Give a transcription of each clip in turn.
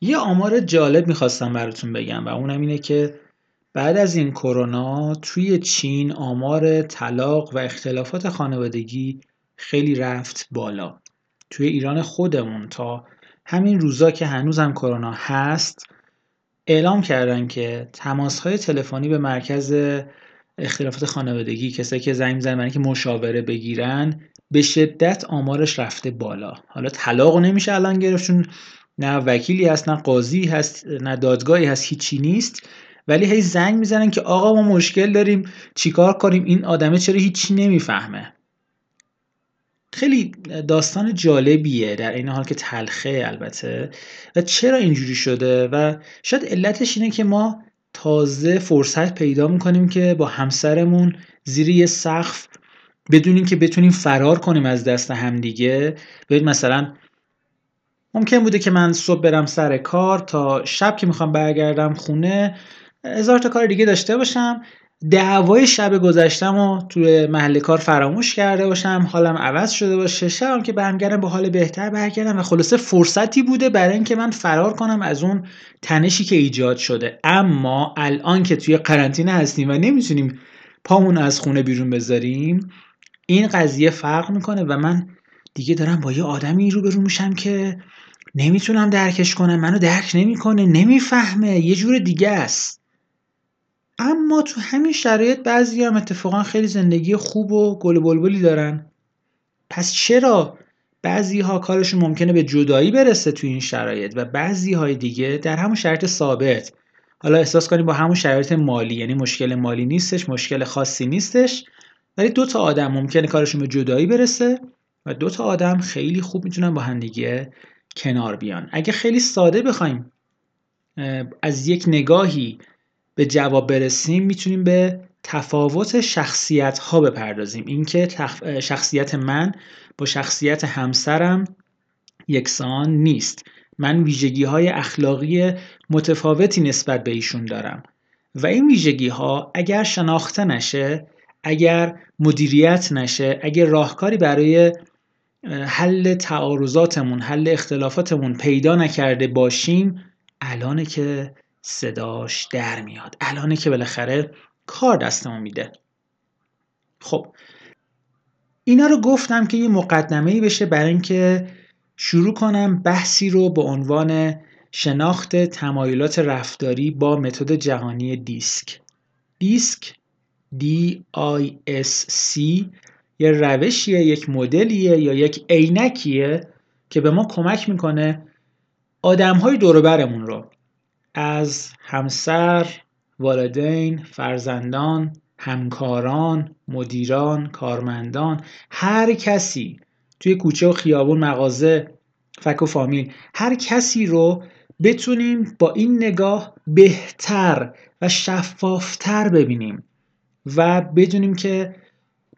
یه آمار جالب می‌خواستم براتون بگم و اونم اینه که بعد از این کرونا توی چین آمار طلاق و اختلافات خانوادگی خیلی رفت بالا. توی ایران خودمون تا همین روزا که هنوز هم کرونا هست اعلام کردن که تماسهای تلفنی به مرکز اختلافات خانوادگی کسایی که زنگ می‌زنن که مشاوره بگیرن به شدت آمارش رفته بالا. حالا طلاق نمیشه الان گرفت چون نه وکیلی هست نه قاضی هست نه دادگاهی هست هیچی نیست. ولی هی زنگ می‌زنن که آقا ما مشکل داریم چیکار کنیم؟ این آدمه چرا هیچی نمی‌فهمه؟ خیلی داستان جالبیه در این حال که تلخه البته. و چرا اینجوری شده؟ و شاید علتش اینه که ما تازه فرصت پیدا می‌کنیم که با همسرمون زیر یه سقف بدونیم که بتونیم فرار کنیم از دست همدیگه. ببین مثلا ممکن بوده که من صبح برم سر کار تا شب که می‌خوام برگردم خونه هزار تا کار دیگه داشته باشم. دعوای شب گذشتم و توی محل کار فراموش کرده باشم. حالم عوض شده باشه. شبم که برمیگردم با حال بهتر برگردم و خلاصه فرصتی بوده برای اینکه من فرار کنم از اون تنشی که ایجاد شده. اما الان که توی قرنطینه هستیم و نمی‌تونیم پامون از خونه بیرون بذاریم این قضیه فرق می‌کنه و من دیگه دارم با یه آدمی رو میشم که نمی‌تونم درکش کنم منو درک نمی‌کنه نمی‌فهمه یه جور دیگه است. اما تو همین شرایط بعضی هم اتفاقا خیلی زندگی خوب و گل بلبلی دارن. پس چرا بعضی ها کارشون ممکنه به جدایی برسه تو این شرایط و بعضی های دیگه در همون شرایط ثابت؟ حالا احساس کنیم با همون شرایط مالی یعنی مشکل مالی نیستش مشکل خاصی نیستش ولی دو تا آدم ممکنه کارشون به جدایی برسه. و دو تا آدم خیلی خوب می‌تونن با همدیگه کنار بیان. اگه خیلی ساده بخوایم از یک نگاهی به جواب برسیم می‌تونیم به تفاوت شخصیت ها بپردازیم. اینکه شخصیت من با شخصیت همسرم یکسان نیست. من ویژگی های اخلاقی متفاوتی نسبت به ایشون دارم. و این ویژگی ها اگر شناخته نشه اگر مدیریت نشه اگر راهکاری برای حل تعارضاتمون حل اختلافاتمون پیدا نکرده باشیم الانه که صداش در میاد. الانه که بالاخره کار دستمون میده. خب اینا رو گفتم که یه مقدمه ای بشه برای اینکه شروع کنم بحثی رو به عنوان شناخت تمایلات رفتاری با متد جهانی دیسک. دیسک D-I-S-C یه روشیه یک مدلیه یا یک عینکیه که به ما کمک می‌کنه آدم های برمون رو از همسر، والدین، فرزندان، همکاران، مدیران، کارمندان هر کسی توی کوچه و خیابون مغازه فک و فامیل هر کسی رو بتونیم با این نگاه بهتر و شفافتر ببینیم و بدونیم که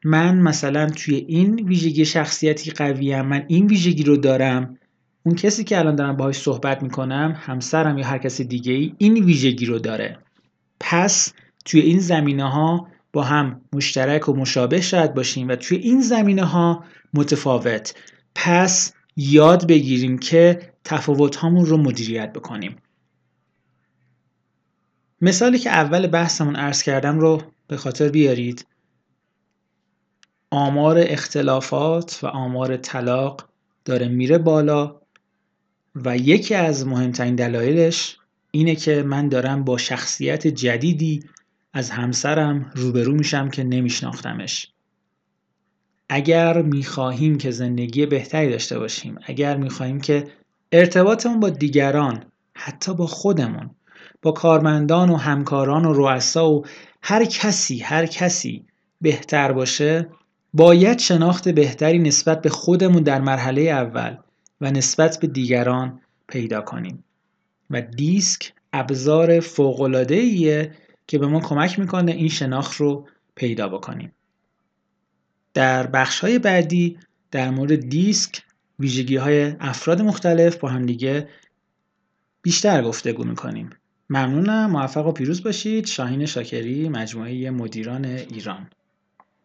من مثلا توی این ویژگی شخصیتی قویم من این ویژگی رو دارم اون کسی که الان دارم باهاش صحبت می‌کنم همسرم یا هر کسی دیگه ای این ویژگی رو داره. پس توی این زمینه ها با هم مشترک و مشابه شاید باشیم و توی این زمینه ها متفاوت. پس یاد بگیریم که تفاوت هامون رو مدیریت بکنیم. مثالی که اول بحثمون عرض کردم رو به خاطر بیارید. آمار اختلافات و آمار طلاق داره میره بالا و یکی از مهمترین دلایلش اینه که من دارم با شخصیت جدیدی از همسرم روبرو میشم که نمیشناختمش. اگر می‌خواهیم که زندگی بهتری داشته باشیم اگر می‌خواهیم که ارتباطمون با دیگران حتی با خودمون با کارمندان و همکاران و رؤسا و هر کسی هر کسی بهتر باشه باید شناخت بهتری نسبت به خودمون در مرحله اول و نسبت به دیگران پیدا کنیم. و دیسک ابزار فوق‌العاده‌ایه که به ما کمک می‌کنه این شناخت رو پیدا بکنیم. در بخش های بعدی در مورد دیسک ویژگی های افراد مختلف با همدیگه بیشتر گفتگو می‌کنیم. ممنونم. موفق و پیروز باشید. شاهین شاکری مجموعه مدیران ایران.